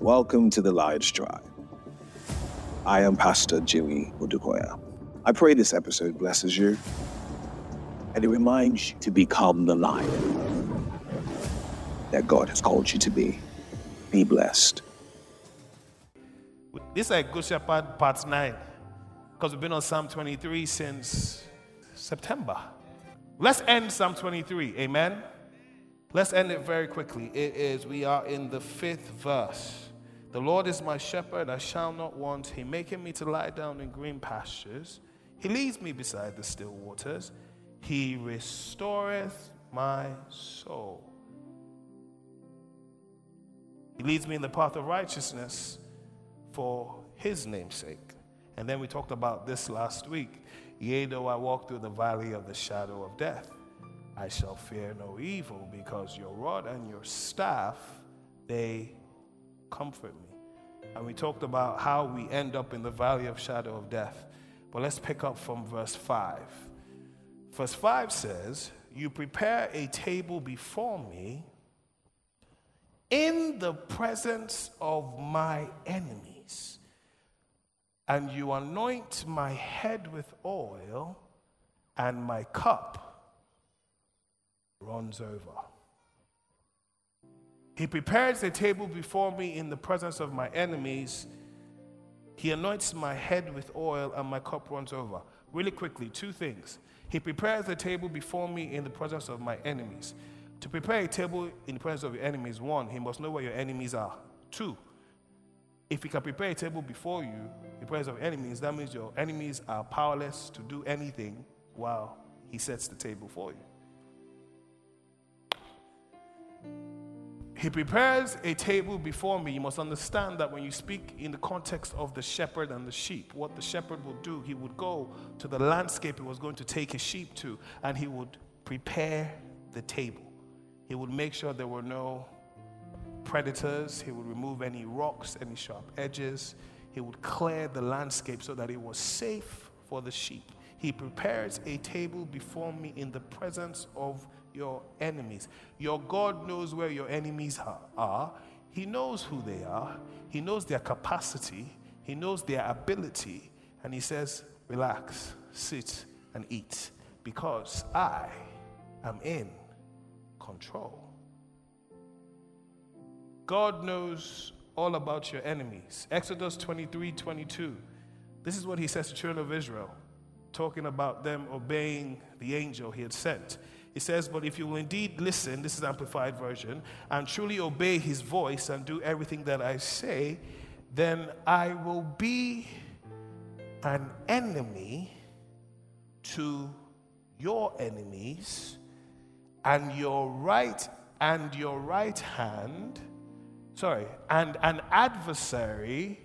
Welcome to the Lions Tribe. I am Pastor Jimmy Odukoya. I pray this episode blesses you and it reminds you to become the lion that God has called you to be. Be blessed. This is Good Shepherd Part 9 because we've been on Psalm 23 since September. Let's end Psalm 23. Amen. Let's end it very quickly. It is, we are in the fifth verse. The Lord is my shepherd, I shall not want. He maketh me to lie down in green pastures. He leads me beside the still waters. He restoreth my soul. He leads me in the path of righteousness for his name's sake. And then we talked about this last week. Yea, though I walk through the valley of the shadow of death, I shall fear no evil because your rod and your staff, they comfort me. And we talked about how we end up in the valley of shadow of death. But let's pick up from verse 5. Verse 5 says, You prepare a table before me in the presence of my enemies, and you anoint my head with oil, and my cup runs over. He prepares a table before me in the presence of my enemies. He anoints my head with oil, and my cup runs over. Really quickly, two things. He prepares a table before me in the presence of my enemies. To prepare a table in the presence of your enemies, one, he must know where your enemies are. Two, if he can prepare a table before you in the presence of enemies, that means your enemies are powerless to do anything while he sets the table for you. He prepares a table before me. You must understand that when you speak in the context of the shepherd and the sheep, what the shepherd would do, he would go to the landscape he was going to take his sheep to, and he would prepare the table. He would make sure there were no predators, he would remove any rocks, any sharp edges. He would clear the landscape so that it was safe for the sheep. He prepares a table before me in the presence of your enemies. Your God knows where your enemies are. He knows who they are. He knows their capacity. He knows their ability. And He says, Relax, sit, and eat because I am in control. God knows all about your enemies. Exodus 23 22. This is what He says to children of Israel, talking about them obeying the angel He had sent. He says, But if you will indeed listen, this is Amplified Version, and truly obey his voice and do everything that I say, then I will be an enemy to your enemies, and your right and your right hand, sorry, and an adversary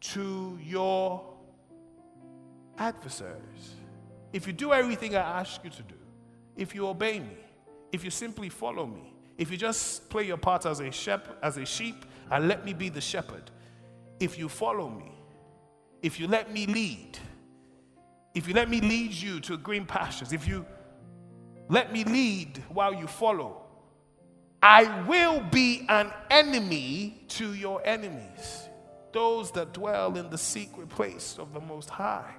to your adversaries. If you do everything I ask you to do, if you obey me, if you simply follow me, if you just play your part as a shepherd, as a sheep, and let me be the shepherd, if you follow me, if you let me lead, if you let me lead you to green pastures, if you let me lead while you follow, I will be an enemy to your enemies. Those that dwell in the secret place of the Most High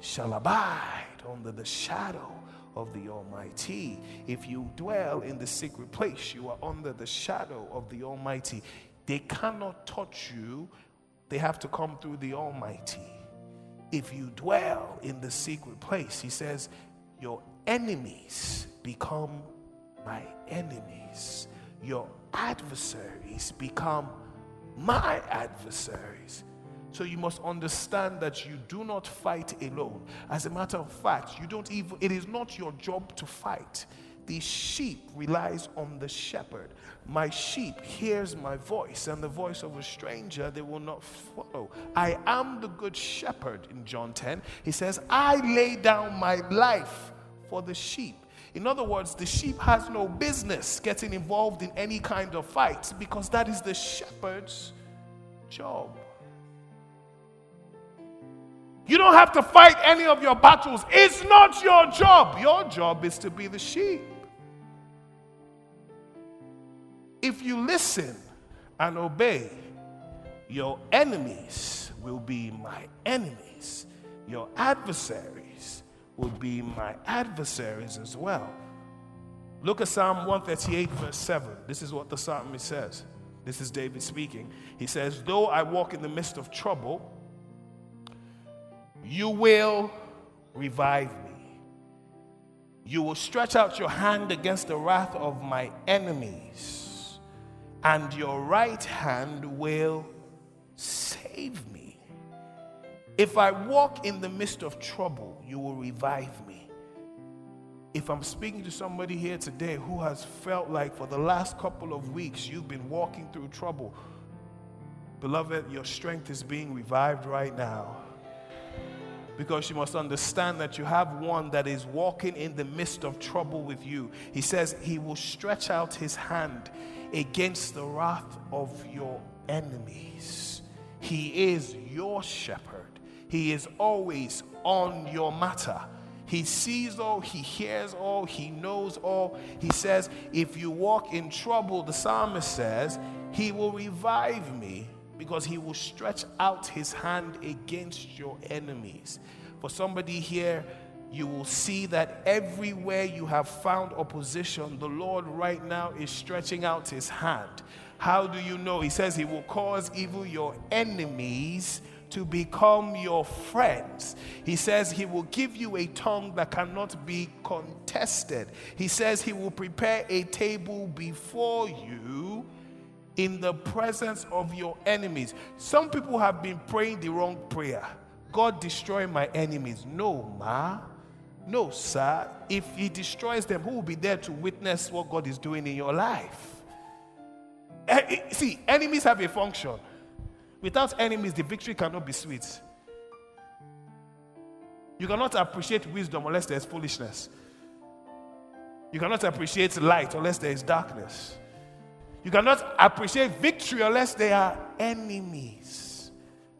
shall abide under the shadow of the Almighty. If you dwell in the secret place, you are under the shadow of the Almighty. They cannot touch you, they have to come through the Almighty. If you dwell in the secret place, he says, your enemies become my enemies. Your adversaries become my adversaries. So you must understand that you do not fight alone. As a matter of fact, you don't even it is not your job to fight. The sheep relies on the shepherd. My sheep hears my voice, and the voice of a stranger they will not follow. I am the good shepherd in John 10. He says, I lay down my life for the sheep. In other words, the sheep has no business getting involved in any kind of fight because that is the shepherd's job. You don't have to fight any of your battles. It's not your job. Your job is to be the sheep. If you listen and obey, Your enemies will be my enemies. Your adversaries will be my adversaries as well. Look at Psalm 138, verse 7. This is what the psalmist says. This is David speaking. He says, Though I walk in the midst of trouble, you will revive me. You will stretch out your hand against the wrath of my enemies, and your right hand will save me. If I walk in the midst of trouble, you will revive me. If I'm speaking to somebody here today who has felt like for the last couple of weeks you've been walking through trouble, beloved, your strength is being revived right now because you must understand that you have one that is walking in the midst of trouble with you. He says he will stretch out his hand against the wrath of your enemies. He is your shepherd, he is always on your matter. He sees all, he hears all, he knows all. He says, If you walk in trouble, the psalmist says, He will revive me because he will stretch out his hand against your enemies. For somebody here, you will see that everywhere you have found opposition, the Lord right now is stretching out his hand. How do you know? He says he will cause even your enemies to become your friends. He says he will give you a tongue that cannot be contested. He says he will prepare a table before you in the presence of your enemies. Some people have been praying the wrong prayer. God destroy my enemies. No, ma. No, sir. If he destroys them, who will be there to witness what God is doing in your life? Eh, eh, see, enemies have a function. Without enemies, the victory cannot be sweet. You cannot appreciate wisdom unless there's foolishness. You cannot appreciate light unless there is darkness. You cannot appreciate victory unless they are enemies.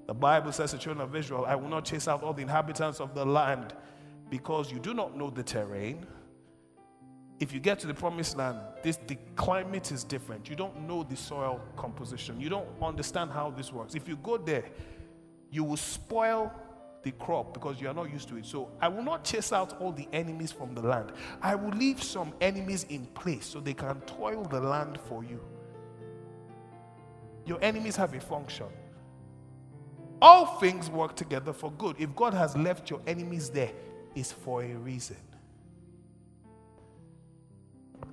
The Bible says to children of Israel, I will not chase out all the inhabitants of the land because you do not know the terrain. If you get to the promised land, this the climate is different. You don't know the soil composition. You don't understand how this works. If you go there, you will spoil the crop because you are not used to it. So I will not chase out all the enemies from the land. I will leave some enemies in place so they can toil the land for you. Your enemies have a function. All things work together for good. If God has left your enemies there, it's for a reason.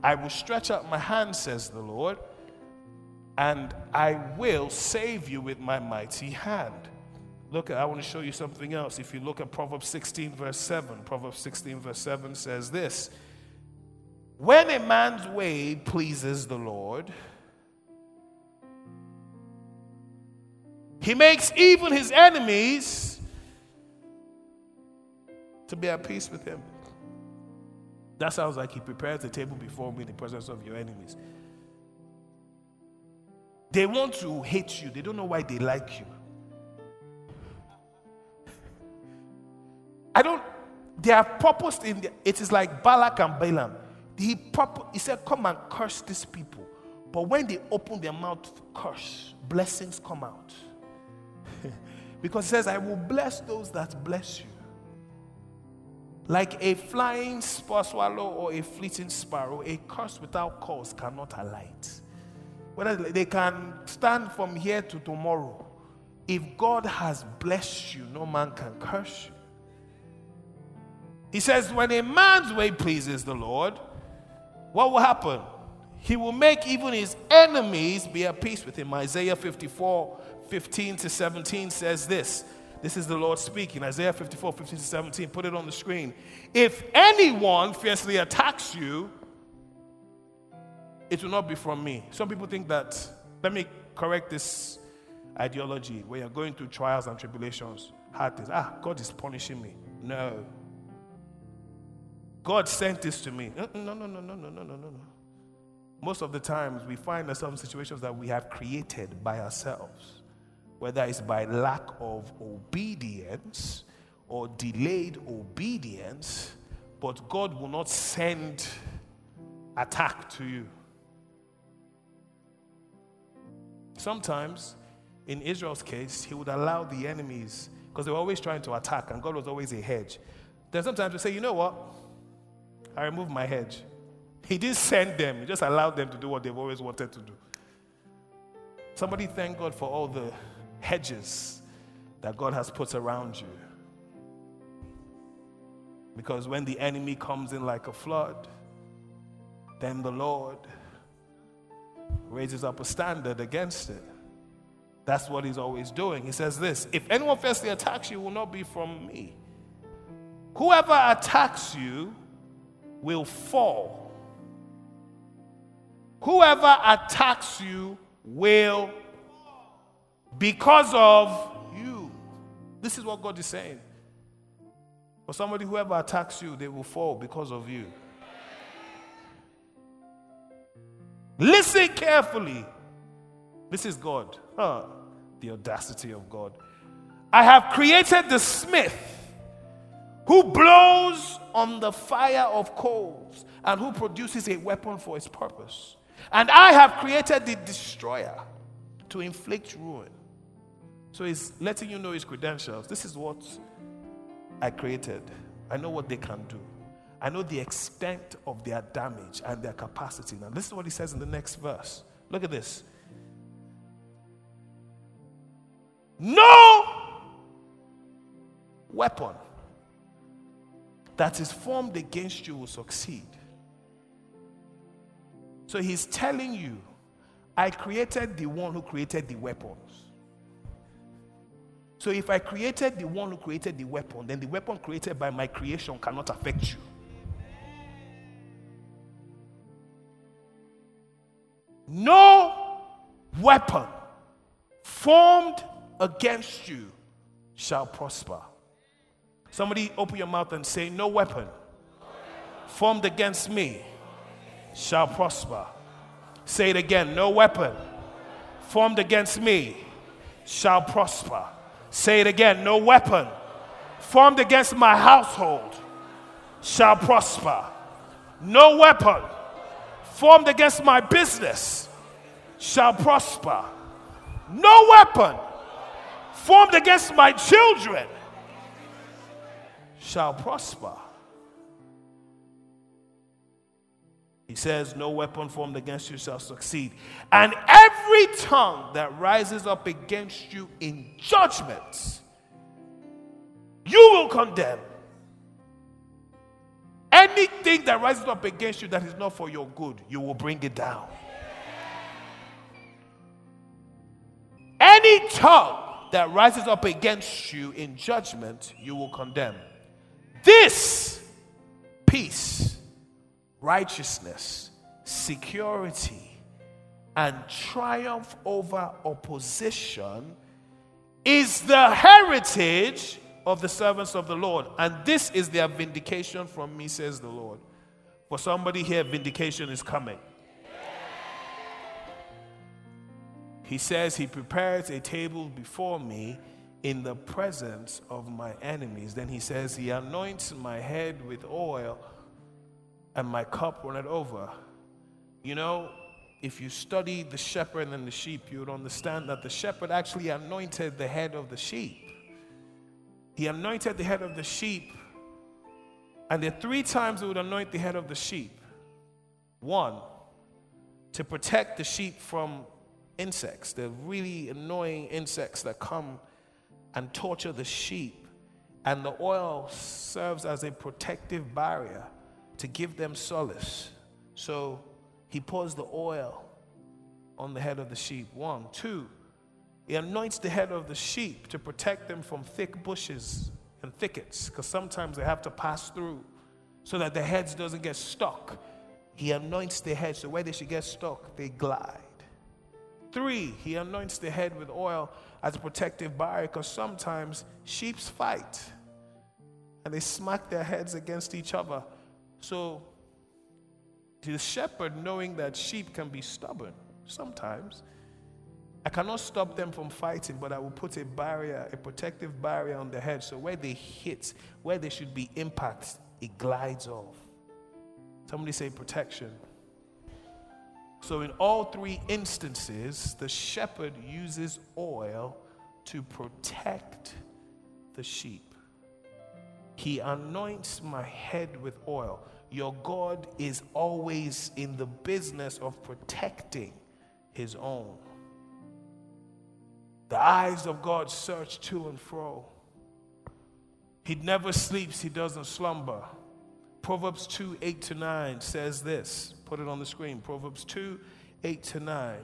I will stretch out my hand, says the Lord, and I will save you with my mighty hand. Look, I want to show you something else. If you look at Proverbs 16, verse 7, Proverbs 16, verse 7 says this When a man's way pleases the Lord, he makes even his enemies to be at peace with him. That sounds like he prepares the table before me in the presence of your enemies. They want to hate you, they don't know why they like you. I don't, they are purposed in the, it is like Balak and Balaam. He, purpose, he said, Come and curse these people. But when they open their mouth to curse, blessings come out. because he says, I will bless those that bless you. Like a flying swallow or a fleeting sparrow, a curse without cause cannot alight. Whether they can stand from here to tomorrow. If God has blessed you, no man can curse you. He says, when a man's way pleases the Lord, what will happen? He will make even his enemies be at peace with him. Isaiah 54 15 to 17 says this. This is the Lord speaking. Isaiah 54 15 to 17. Put it on the screen. If anyone fiercely attacks you, it will not be from me. Some people think that, let me correct this ideology where you're going through trials and tribulations, hard things. Ah, God is punishing me. No. God sent this to me. No, no, no, no, no, no, no, no, no. Most of the times we find ourselves in situations that we have created by ourselves, whether it's by lack of obedience or delayed obedience, but God will not send attack to you. Sometimes in Israel's case, he would allow the enemies, because they were always trying to attack, and God was always a hedge. Then sometimes we say, you know what? I remove my hedge. He didn't send them, he just allowed them to do what they've always wanted to do. Somebody thank God for all the hedges that God has put around you. Because when the enemy comes in like a flood, then the Lord raises up a standard against it. That's what he's always doing. He says this If anyone firstly attacks you, will not be from me. Whoever attacks you will fall. Whoever attacks you will because of you. This is what God is saying. For somebody, whoever attacks you, they will fall because of you. Listen carefully. This is God. Huh. The audacity of God. I have created the smith who blows on the fire of coals and who produces a weapon for its purpose. And I have created the destroyer to inflict ruin. So he's letting you know his credentials. This is what I created. I know what they can do. I know the extent of their damage and their capacity. Now, this is what he says in the next verse. Look at this. No weapon that is formed against you will succeed. So he's telling you, I created the one who created the weapons. So if I created the one who created the weapon, then the weapon created by my creation cannot affect you. No weapon formed against you shall prosper. Somebody open your mouth and say, No weapon formed against me shall prosper. Say it again, no weapon formed against me shall prosper. Say it again no weapon formed against my household shall prosper. No weapon formed against my business shall prosper. No weapon formed against my children shall prosper. He says, No weapon formed against you shall succeed. And every tongue that rises up against you in judgment, you will condemn. Anything that rises up against you that is not for your good, you will bring it down. Any tongue that rises up against you in judgment, you will condemn. This peace righteousness, security, and triumph over opposition is the heritage of the servants of the Lord. And this is their vindication from me, says the Lord. For somebody here, vindication is coming. He says, He prepares a table before me in the presence of my enemies. Then he says, He anoints my head with oil and my cup runneth over. You know, if you study the shepherd and the sheep, you would understand that the shepherd actually anointed the head of the sheep. He anointed the head of the sheep, and there three times he would anoint the head of the sheep. One, to protect the sheep from insects, the really annoying insects that come and torture the sheep. And the oil serves as a protective barrier to give them solace. So he pours the oil on the head of the sheep. One. Two, he anoints the head of the sheep to protect them from thick bushes and thickets, because sometimes they have to pass through so that the heads doesn't get stuck. He anoints the head so where they should get stuck, they glide. Three, he anoints the head with oil as a protective barrier because sometimes sheep fight and they smack their heads against each other so, the shepherd, knowing that sheep can be stubborn sometimes, I cannot stop them from fighting, but I will put a barrier, a protective barrier on the head. So, where they hit, where there should be impact, it glides off. Somebody say protection. So, in all three instances, the shepherd uses oil to protect the sheep. He anoints my head with oil. Your God is always in the business of protecting his own. The eyes of God search to and fro. He never sleeps, he doesn't slumber. Proverbs 2 8 to 9 says this. Put it on the screen. Proverbs 2 8 to 9.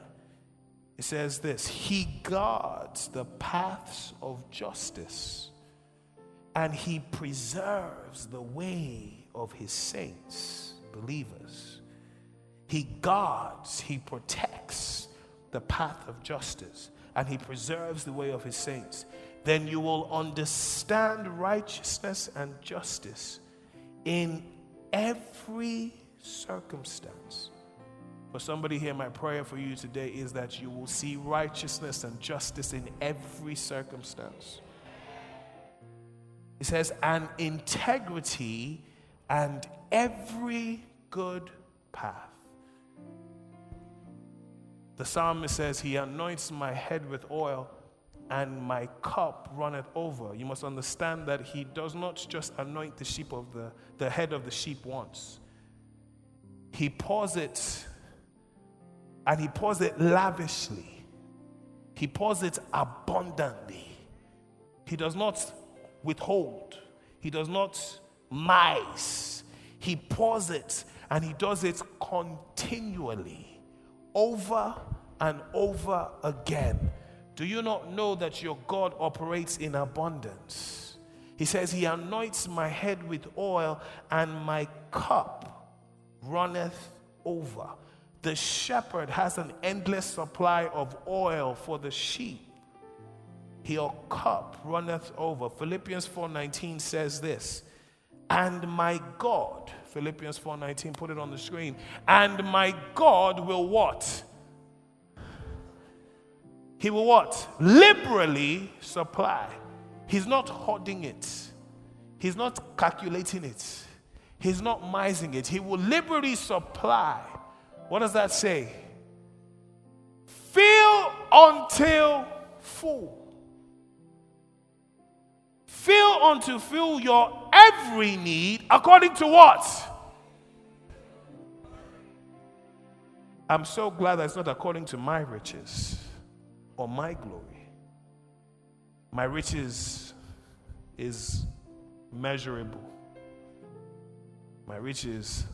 It says this He guards the paths of justice, and He preserves the way of His saints, believers. He guards, He protects the path of justice, and He preserves the way of His saints. Then you will understand righteousness and justice in every circumstance. For somebody here, my prayer for you today is that you will see righteousness and justice in every circumstance. It says, and integrity and every good path. The psalmist says, He anoints my head with oil and my cup runneth over. You must understand that he does not just anoint the sheep of the, the head of the sheep once. He pours it and he pours it lavishly. He pours it abundantly. He does not withhold. He does not mice. He pours it and he does it continually over and over again do you not know that your God operates in abundance? He says, He anoints my head with oil, and my cup runneth over. The shepherd has an endless supply of oil for the sheep. Your cup runneth over. Philippians 4:19 says this, and my God, Philippians 4:19, put it on the screen, and my God will what? He will what? Liberally supply. He's not hoarding it. He's not calculating it. He's not mising it. He will liberally supply. What does that say? Fill until full. Fill until fill your every need according to what? I'm so glad that it's not according to my riches or my glory. My riches is measurable. My riches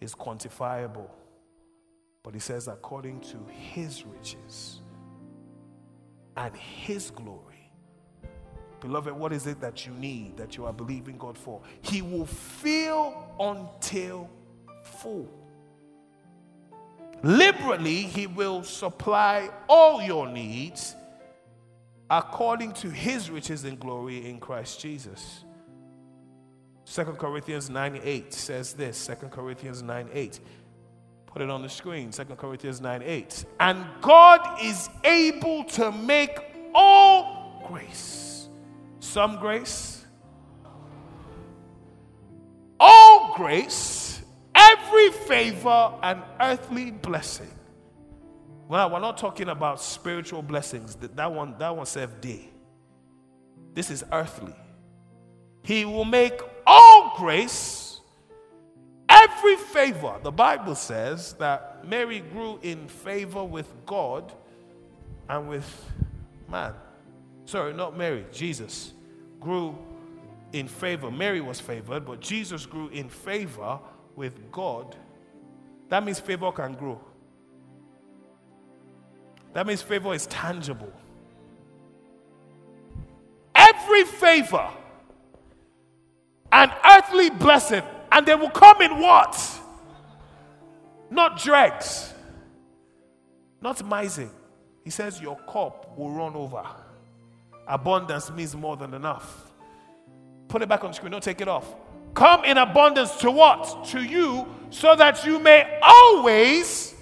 is quantifiable. But he says, according to his riches and his glory. Beloved, what is it that you need, that you are believing God for? He will fill until full. Liberally, He will supply all your needs according to His riches and glory in Christ Jesus. 2 Corinthians 9 8 says this 2 Corinthians 9 8. Put it on the screen 2 Corinthians 9 8. And God is able to make all grace, some grace, all grace every favor and earthly blessing. Well, we're not talking about spiritual blessings. That one, that one said. This is earthly. He will make all grace, every favor. The Bible says that Mary grew in favor with God and with man. Sorry, not Mary, Jesus grew in favor. Mary was favored, but Jesus grew in favor with God, that means favor can grow. That means favor is tangible. Every favor, an earthly blessing, and they will come in what? Not dregs, not mising. He says, Your cup will run over. Abundance means more than enough. Put it back on screen, don't take it off come in abundance to what? To you, so that you may always,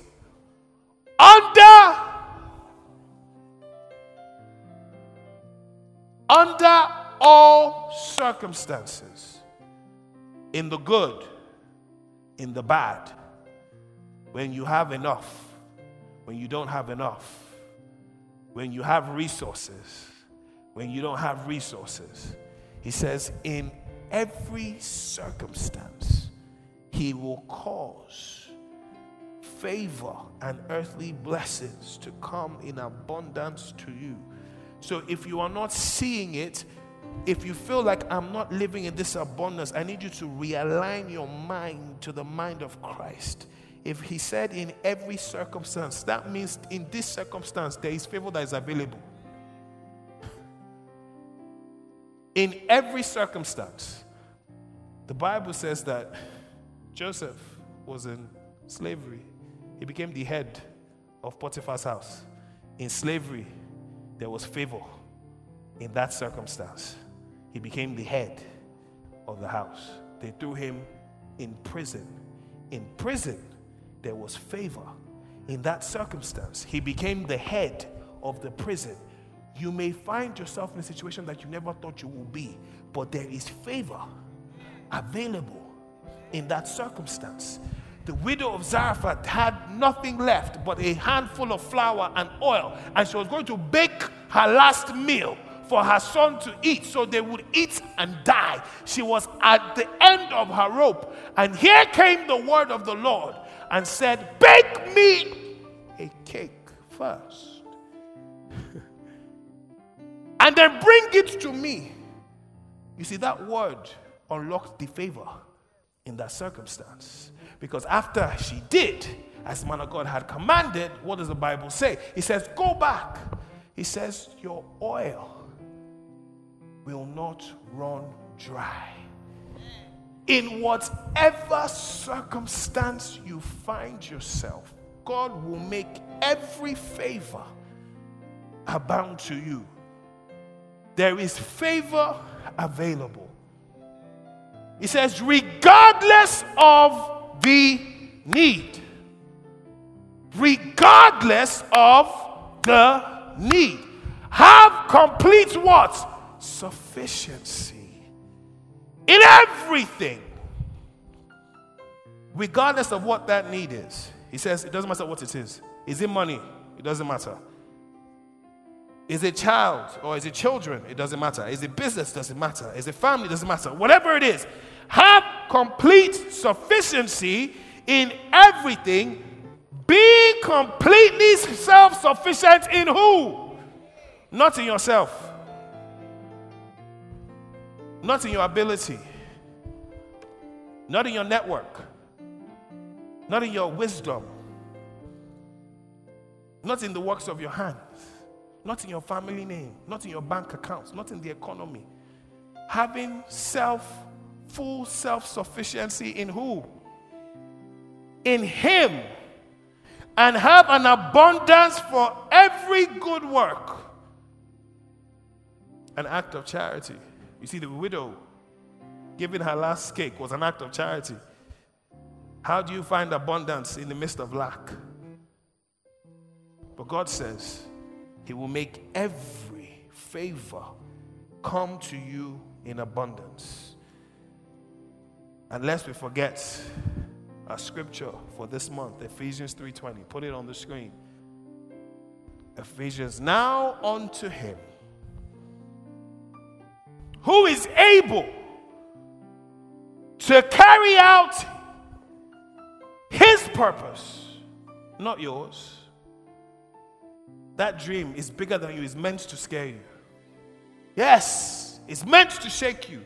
under, under all circumstances, in the good, in the bad, when you have enough, when you don't have enough, when you have resources, when you don't have resources. He says, in every circumstance, He will cause favor and earthly blessings to come in abundance to you. So if you are not seeing it, if you feel like I'm not living in this abundance, I need you to realign your mind to the mind of Christ. If he said in every circumstance, that means in this circumstance there is favor that is available. In every circumstance, the Bible says that Joseph was in slavery. He became the head of Potiphar's house. In slavery, there was favor in that circumstance. He became the head of the house. They threw him in prison. In prison, there was favor. In that circumstance, he became the head of the prison. You may find yourself in a situation that you never thought you would be, but there is favor available in that circumstance. The widow of Zarephath had nothing left but a handful of flour and oil, and she was going to bake her last meal for her son to eat so they would eat and die. She was at the end of her rope, and here came the word of the Lord and said, Bake me a cake first, and then bring it to me. You see, that word unlocked the favor in that circumstance. Because after she did, as man of God had commanded, what does the Bible say? He says, Go back. He says, Your oil will not run dry. In whatever circumstance you find yourself, God will make every favor abound to you. There is favor available. He says, regardless of the need, regardless of the need, have complete what? Sufficiency in everything, regardless of what that need is. He says, it doesn't matter what it is. Is it money? It doesn't matter. Is it child or is it children? It doesn't matter. Is it business? Doesn't matter. Is it family? Doesn't matter. Whatever it is, have complete sufficiency in everything. Be completely self sufficient in who? Not in yourself not in your ability, not in your network, not in your wisdom, not in the works of your hands, not in your family name, not in your bank accounts, not in the economy. Having self, full self sufficiency in who? In Him. And have an abundance for every good work. An act of charity. You see, the widow giving her last cake was an act of charity. How do you find abundance in the midst of lack? But God says He will make every favor come to you in abundance. Unless we forget our scripture for this month, Ephesians 3:20. Put it on the screen. Ephesians, now unto him who is able to carry out his purpose, not yours. That dream is bigger than you, it's meant to scare you. Yes, it's meant to shake you.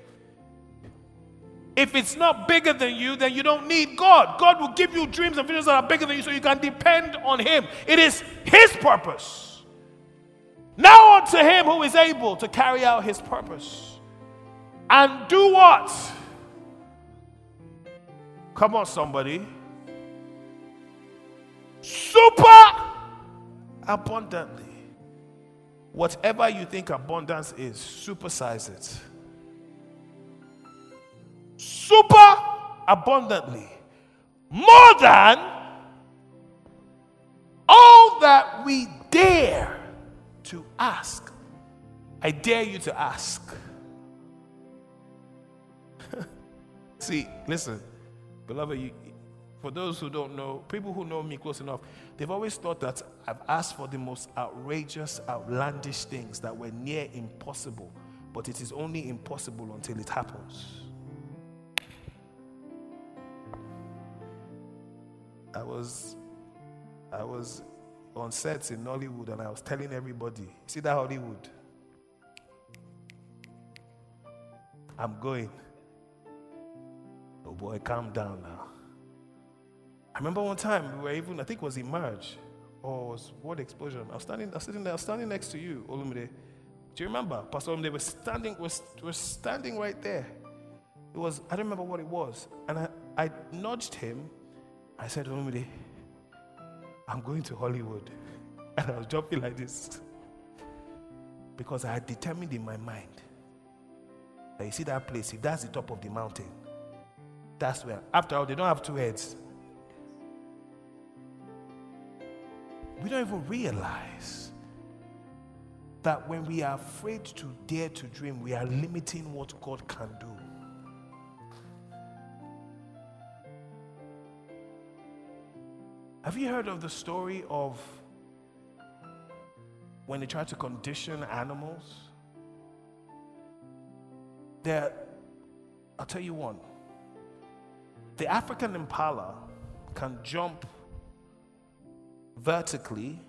If it's not bigger than you, then you don't need God. God will give you dreams and visions that are bigger than you so you can depend on Him. It is His purpose. Now unto Him who is able to carry out His purpose and do what? Come on, somebody. Super abundantly. Whatever you think abundance is, supersize it. Super abundantly. More than all that we dare to ask. I dare you to ask. See, listen, beloved, you, for those who don't know, people who know me close enough, they've always thought that I've asked for the most outrageous, outlandish things that were near impossible, but it is only impossible until it happens. I was, I was on sets in Hollywood and I was telling everybody, see that Hollywood? I'm going. Oh boy, calm down now. I remember one time we were even, I think it was Emerge or was World Explosion. I was standing, I was sitting there, I was standing next to you, Olumide. Do you remember? Pastor Olumide was standing, was, was standing right there. It was, I don't remember what it was. And I, I nudged him. I said, Olumide, I'm going to Hollywood. And I was jumping like this. Because I had determined in my mind that you see that place, if that's the top of the mountain, that's where. After all, they don't have two heads. We don't even realize that when we are afraid to dare to dream, we are limiting what God can do. Have you heard of the story of when they tried to condition animals? There, I'll tell you one. The African impala can jump vertically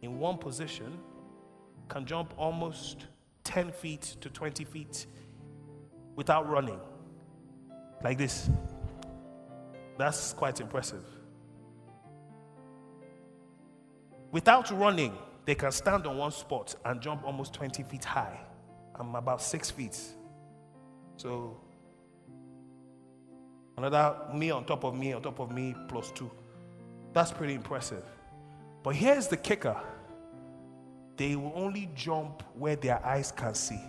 in one position, can jump almost 10 feet to 20 feet without running. Like this. That's quite impressive. Without running, they can stand on one spot and jump almost 20 feet high. I'm about six feet. So Another me on top of me on top of me plus two. That's pretty impressive. But here's the kicker they will only jump where their eyes can see.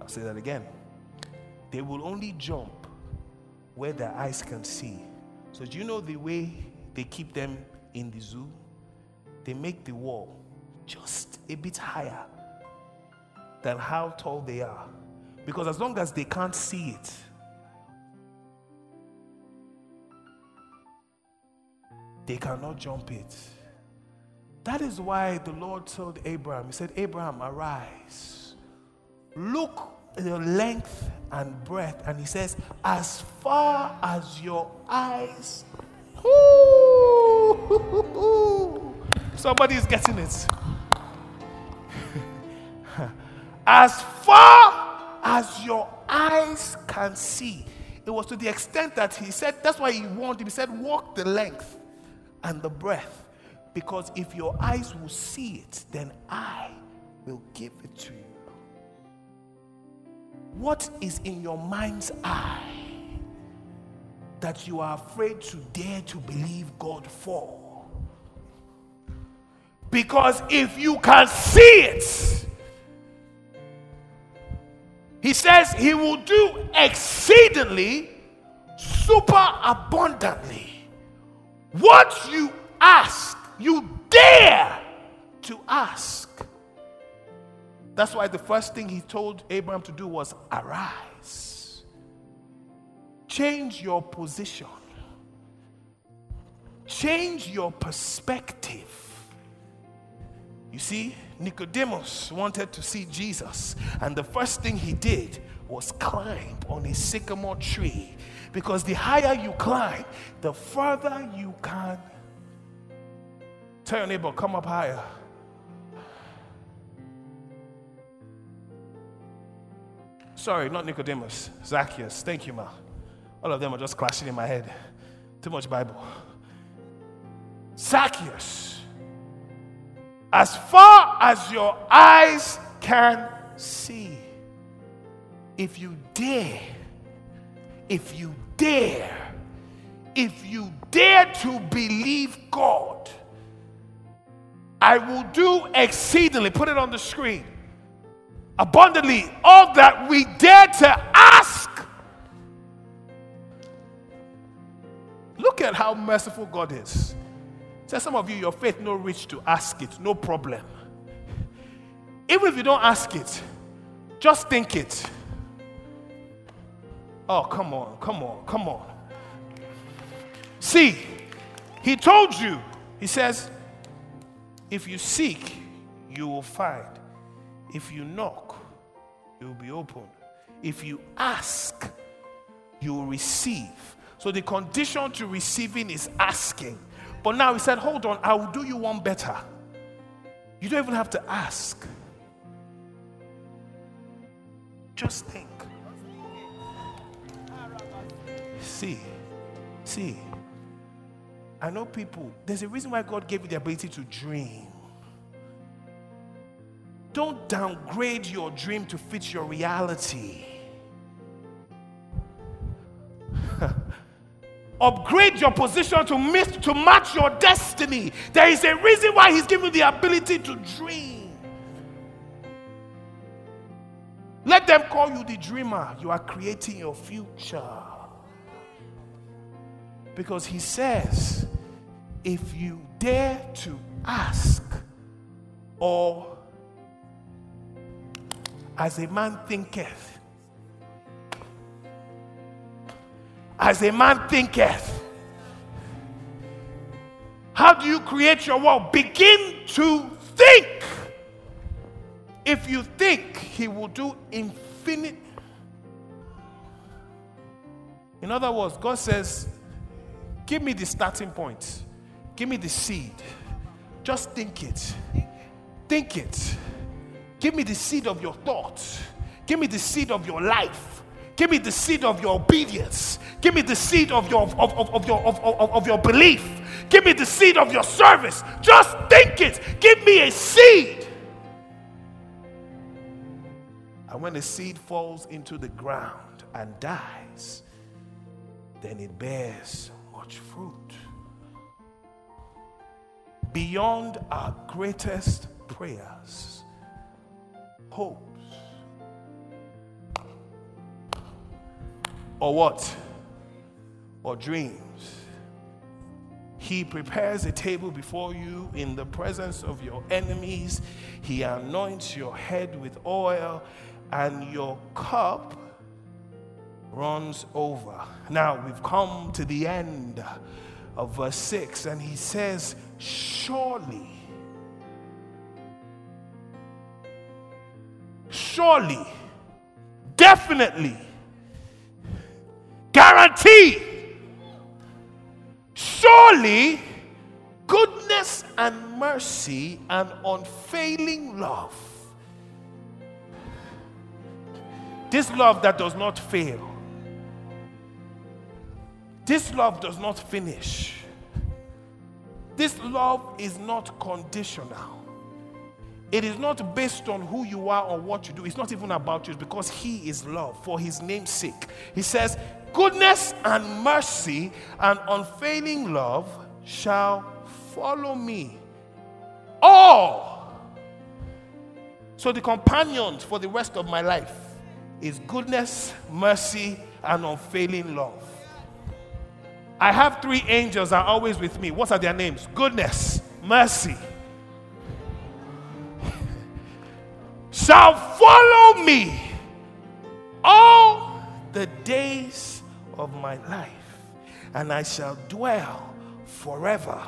I'll say that again. They will only jump where their eyes can see. So, do you know the way they keep them in the zoo? They make the wall just a bit higher than how tall they are. Because as long as they can't see it, they cannot jump it. That is why the Lord told Abraham, He said, Abraham, arise. Look the length and breadth. And He says, as far as your eyes. Somebody is getting it. as far as your eyes can see. It was to the extent that he said, that's why he warned him. He said, walk the length and the breadth. Because if your eyes will see it, then I will give it to you. What is in your mind's eye that you are afraid to dare to believe God for? Because if you can see it, he says he will do exceedingly, super abundantly. What you ask, you dare to ask. That's why the first thing he told Abraham to do was arise. Change your position. Change your perspective. You see, Nicodemus wanted to see Jesus, and the first thing he did was climb on a sycamore tree because the higher you climb, the further you can. Tell your neighbor, come up higher. Sorry, not Nicodemus, Zacchaeus. Thank you, ma. All of them are just clashing in my head. Too much Bible. Zacchaeus as far as your eyes can see. If you dare, if you dare, if you dare to believe God, I will do exceedingly, put it on the screen, abundantly, all that we dare to ask. Look at how merciful God is. Say some of you, your faith no reach to ask it, no problem. Even if you don't ask it, just think it. Oh, come on, come on, come on. See, he told you, he says, if you seek, you will find. If you knock, it will be open. If you ask, you will receive. So the condition to receiving is asking. But now he said, Hold on, I will do you one better. You don't even have to ask. Just think. See, see, I know people, there's a reason why God gave you the ability to dream. Don't downgrade your dream to fit your reality. Upgrade your position to, miss, to match your destiny. There is a reason why He's given the ability to dream. Let them call you the dreamer. You are creating your future. Because He says, if you dare to ask, or as a man thinketh, as a man thinketh. How do you create your world? Begin to think. If you think, He will do infinite. In other words, God says, Give me the starting point, give me the seed. Just think it. Think it. Give me the seed of your thoughts. Give me the seed of your life. Give me the seed of your obedience. Give me the seed of your, of, of, of your, of, of, of your belief. Give me the seed of your service. Just think it. Give me a seed. And when a seed falls into the ground and dies, then it bears much fruit. Beyond our greatest prayers, hope or what? Or dreams. He prepares a table before you in the presence of your enemies. He anoints your head with oil, and your cup runs over. Now we've come to the end of verse 6, and he says, Surely, surely, definitely Guaranteed. Surely, goodness and mercy and unfailing love. This love that does not fail. This love does not finish. This love is not conditional. It is not based on who you are or what you do. It's not even about you because He is love for His name's sake. He says, Goodness and mercy and unfailing love shall follow me. All. So the companions for the rest of my life is goodness, mercy, and unfailing love. I have three angels are always with me. What are their names? Goodness, mercy, shall follow me all the days of my life, and I shall dwell forever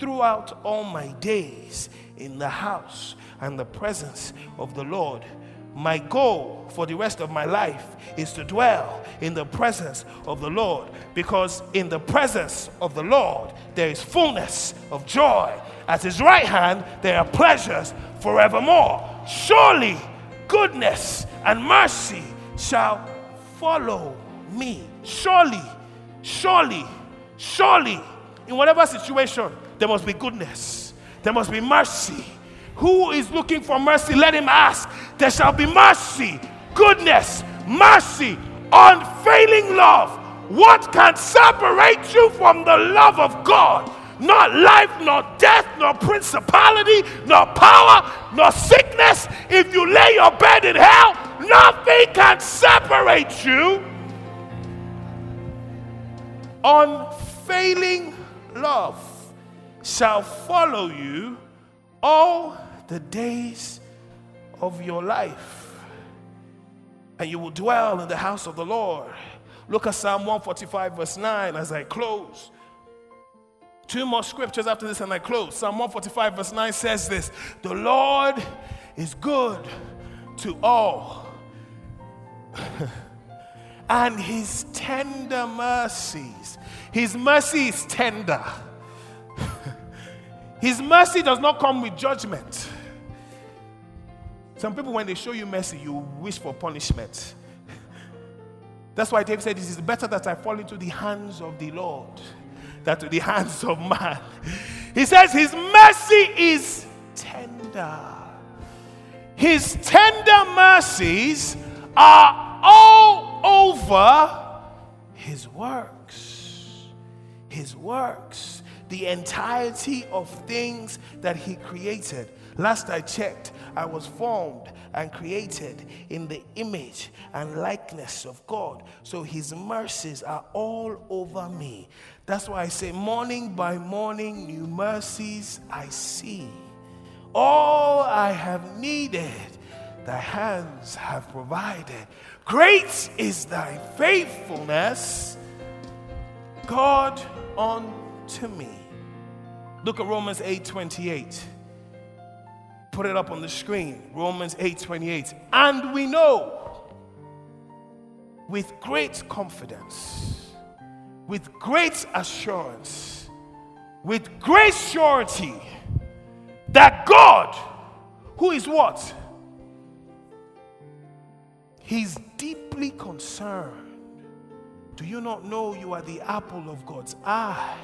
throughout all my days in the house and the presence of the Lord. My goal for the rest of my life is to dwell in the presence of the Lord because in the presence of the Lord there is fullness of joy. At his right hand there are pleasures forevermore. Surely goodness and mercy shall follow me. Surely, surely, surely, in whatever situation, there must be goodness, there must be mercy. Who is looking for mercy? Let him ask. There shall be mercy, goodness, mercy, unfailing love. What can separate you from the love of God? Not life, nor death, nor principality, nor power, nor sickness. If you lay your bed in hell, nothing can separate you unfailing love shall follow you all the days of your life. And you will dwell in the house of the Lord Look at Psalm 145, verse 9 as I close. Two more scriptures after this, and I close. Psalm 145, verse 9 says this The Lord is good to all, and his tender mercies. His mercy is tender. his mercy does not come with judgment. Some people, when they show you mercy, you wish for punishment. That's why David said, It is better that I fall into the hands of the Lord than to the hands of man. He says, His mercy is tender. His tender mercies are all over His works. His works. The entirety of things that He created. Last I checked, I was formed and created in the image and likeness of God. So his mercies are all over me. That's why I say, morning by morning, new mercies I see. All I have needed, thy hands have provided. Great is thy faithfulness, God, unto me. Look at Romans 8 28 put it up on the screen. Romans 8 28 and we know with great confidence with great assurance with great surety that god who is what? He's deeply concerned. Do you not know you are the apple of god's eye?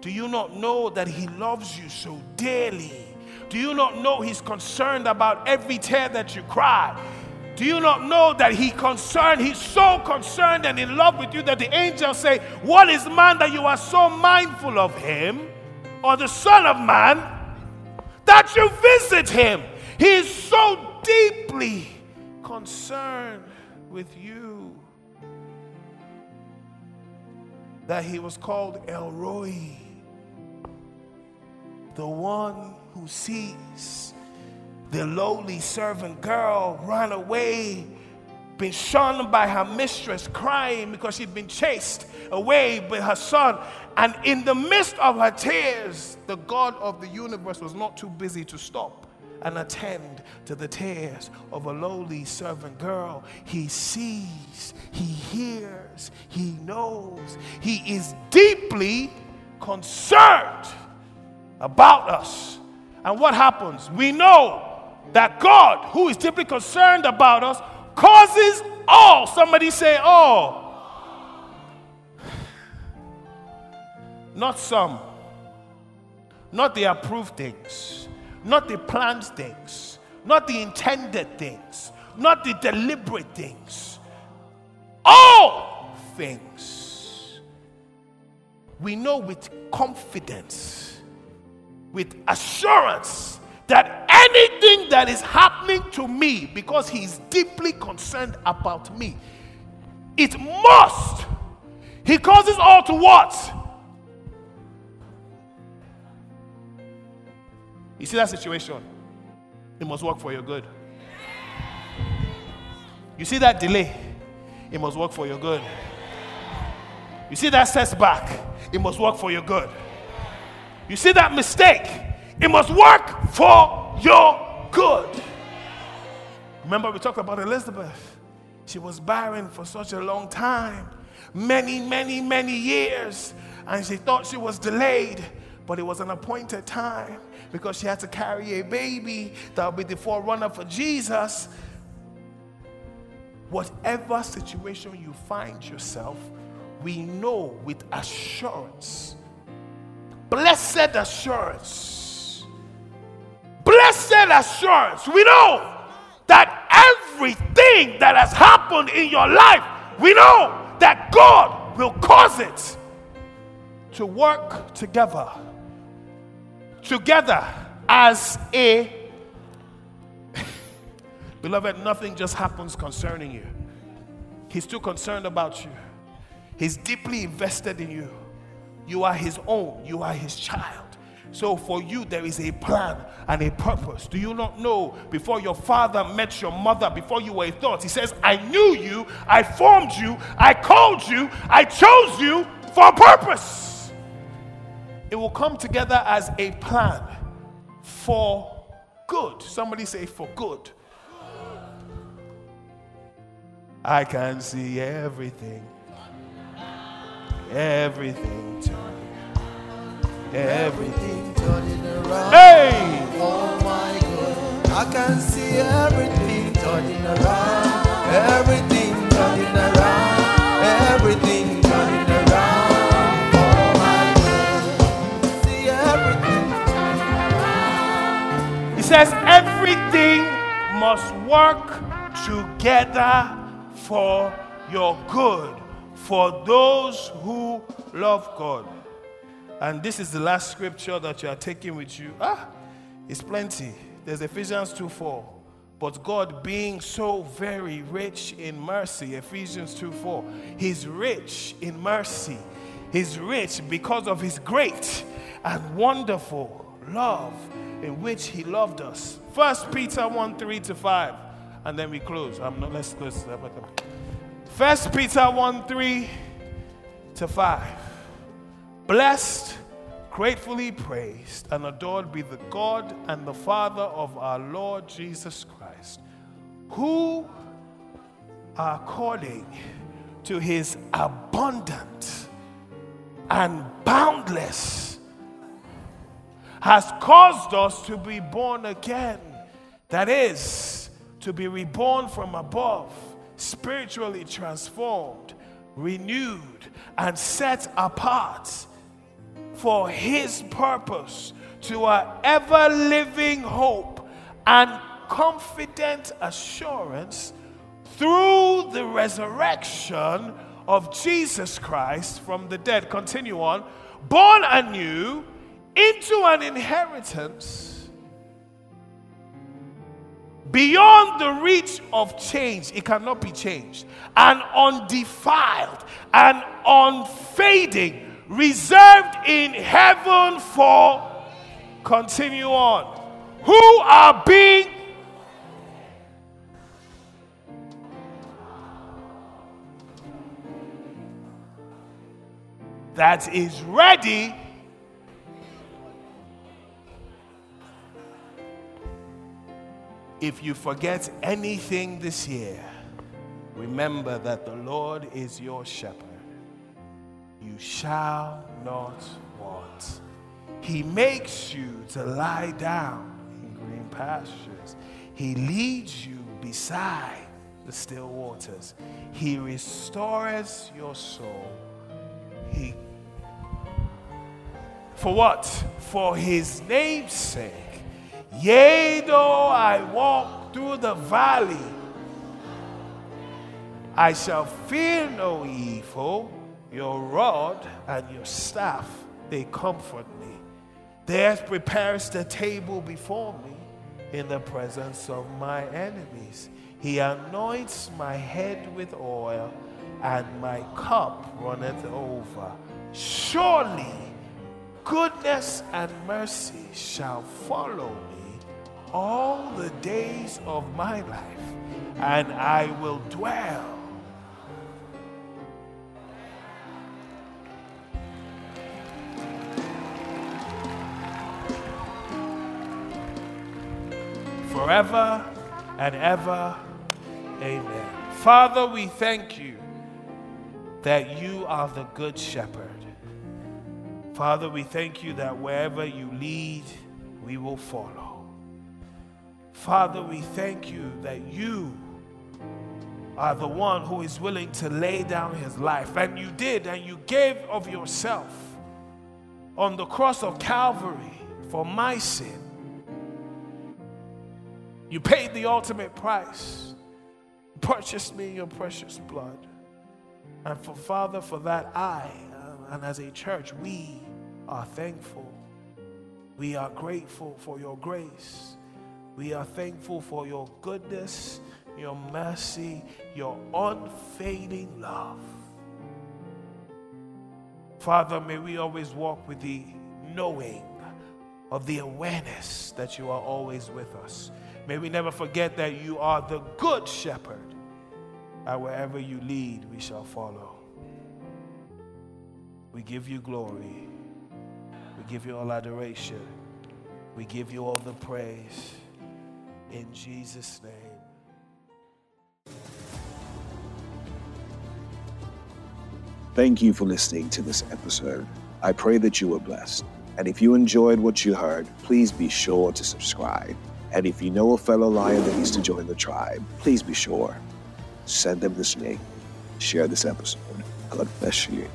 Do you not know that he loves you so dearly do you not know He's concerned about every tear that you cry? Do you not know that He concerned, He's so concerned and in love with you that the angels say, What is man that you are so mindful of him? Or the Son of Man that you visit him? He is so deeply concerned with you that he was called El Roi, the one who sees the lowly servant girl run away, been shunned by her mistress, crying because she'd been chased away by her son. And in the midst of her tears, the God of the universe was not too busy to stop and attend to the tears of a lowly servant girl. He sees, he hears, he knows, he is deeply concerned about us and what happens? We know that God, who is deeply concerned about us, causes all. Somebody say, all. Not some. Not the approved things. Not the planned things. Not the intended things. Not the deliberate things. All things. We know with confidence with assurance that anything that is happening to me, because He is deeply concerned about me, it must. He causes all to what? You see that situation? It must work for your good. You see that delay? It must work for your good. You see that setback? It must work for your good. You see that mistake? It must work for your good. Remember, we talked about Elizabeth. She was barren for such a long time many, many, many years. And she thought she was delayed, but it was an appointed time because she had to carry a baby that would be the forerunner for Jesus. Whatever situation you find yourself, we know with assurance Blessed assurance. Blessed assurance. We know that everything that has happened in your life, we know that God will cause it to work together. Together as a Beloved, nothing just happens concerning you. He's too concerned about you. He's deeply invested in you. You are his own, you are his child. So for you, there is a plan and a purpose. Do you not know before your father met your mother, before you were a thought? He says, I knew you, I formed you, I called you, I chose you for a purpose. It will come together as a plan for good. Somebody say, for good. I can see everything, everything turning, everything turning around. Hey! Oh my God, I can see everything turning around, everything turning around, everything turning around. Oh my God, see everything. Turning around. He says, everything must work together for your good, for those who love God. And this is the last scripture that you are taking with you. Ah, it's plenty. There's Ephesians 2 4. But God, being so very rich in mercy, Ephesians 2 4, He's rich in mercy. He's rich because of His great and wonderful love in which He loved us. First Peter 1 3 to 5. And then we close. I'm not, let's close. First Peter 1 3 to 5. Blessed, gratefully praised, and adored be the God and the Father of our Lord Jesus Christ, who, according to his abundant and boundless, has caused us to be born again. That is, to be reborn from above, spiritually transformed, renewed, and set apart for his purpose to our ever living hope and confident assurance through the resurrection of Jesus Christ from the dead. Continue on. Born anew into an inheritance beyond the reach of change. It cannot be changed. And undefiled and unfading reserved in heaven for, continue on, who are being that is ready if you forget anything this year remember that the lord is your shepherd you shall not want. He makes you to lie down in green pastures. He leads you beside the still waters. He restores your soul. He for what? For his name's sake. Yea, though I walk through the valley, I shall fear no evil your rod and your staff, they comfort me. There prepares the table before me in the presence of my enemies. He anoints my head with oil, and my cup runneth over. Surely goodness and mercy shall follow me all the days of my life, and I will dwell forever and ever. Amen. Father, we thank you that you are the good shepherd. Father, we thank you that wherever you lead, we will follow. Father, we thank you that you are the one who is willing to lay down his life. And you did, and you gave of yourself on the cross of Calvary for my sin. You paid the ultimate price, purchased me your precious blood. And for Father, for that, I, uh, and as a church, we are thankful. We are grateful for your grace. We are thankful for your goodness, your mercy, your unfading love. Father, may we always walk with the knowing of the awareness that you are always with us. May we never forget that you are the good shepherd, and wherever you lead, we shall follow. We give you glory. We give you all adoration. We give you all the praise. In Jesus' name. Thank you for listening to this episode. I pray that you were blessed. And if you enjoyed what you heard, please be sure to subscribe. And if you know a fellow lion that needs to join the tribe, please be sure. Send them this link. Share this episode. God bless you.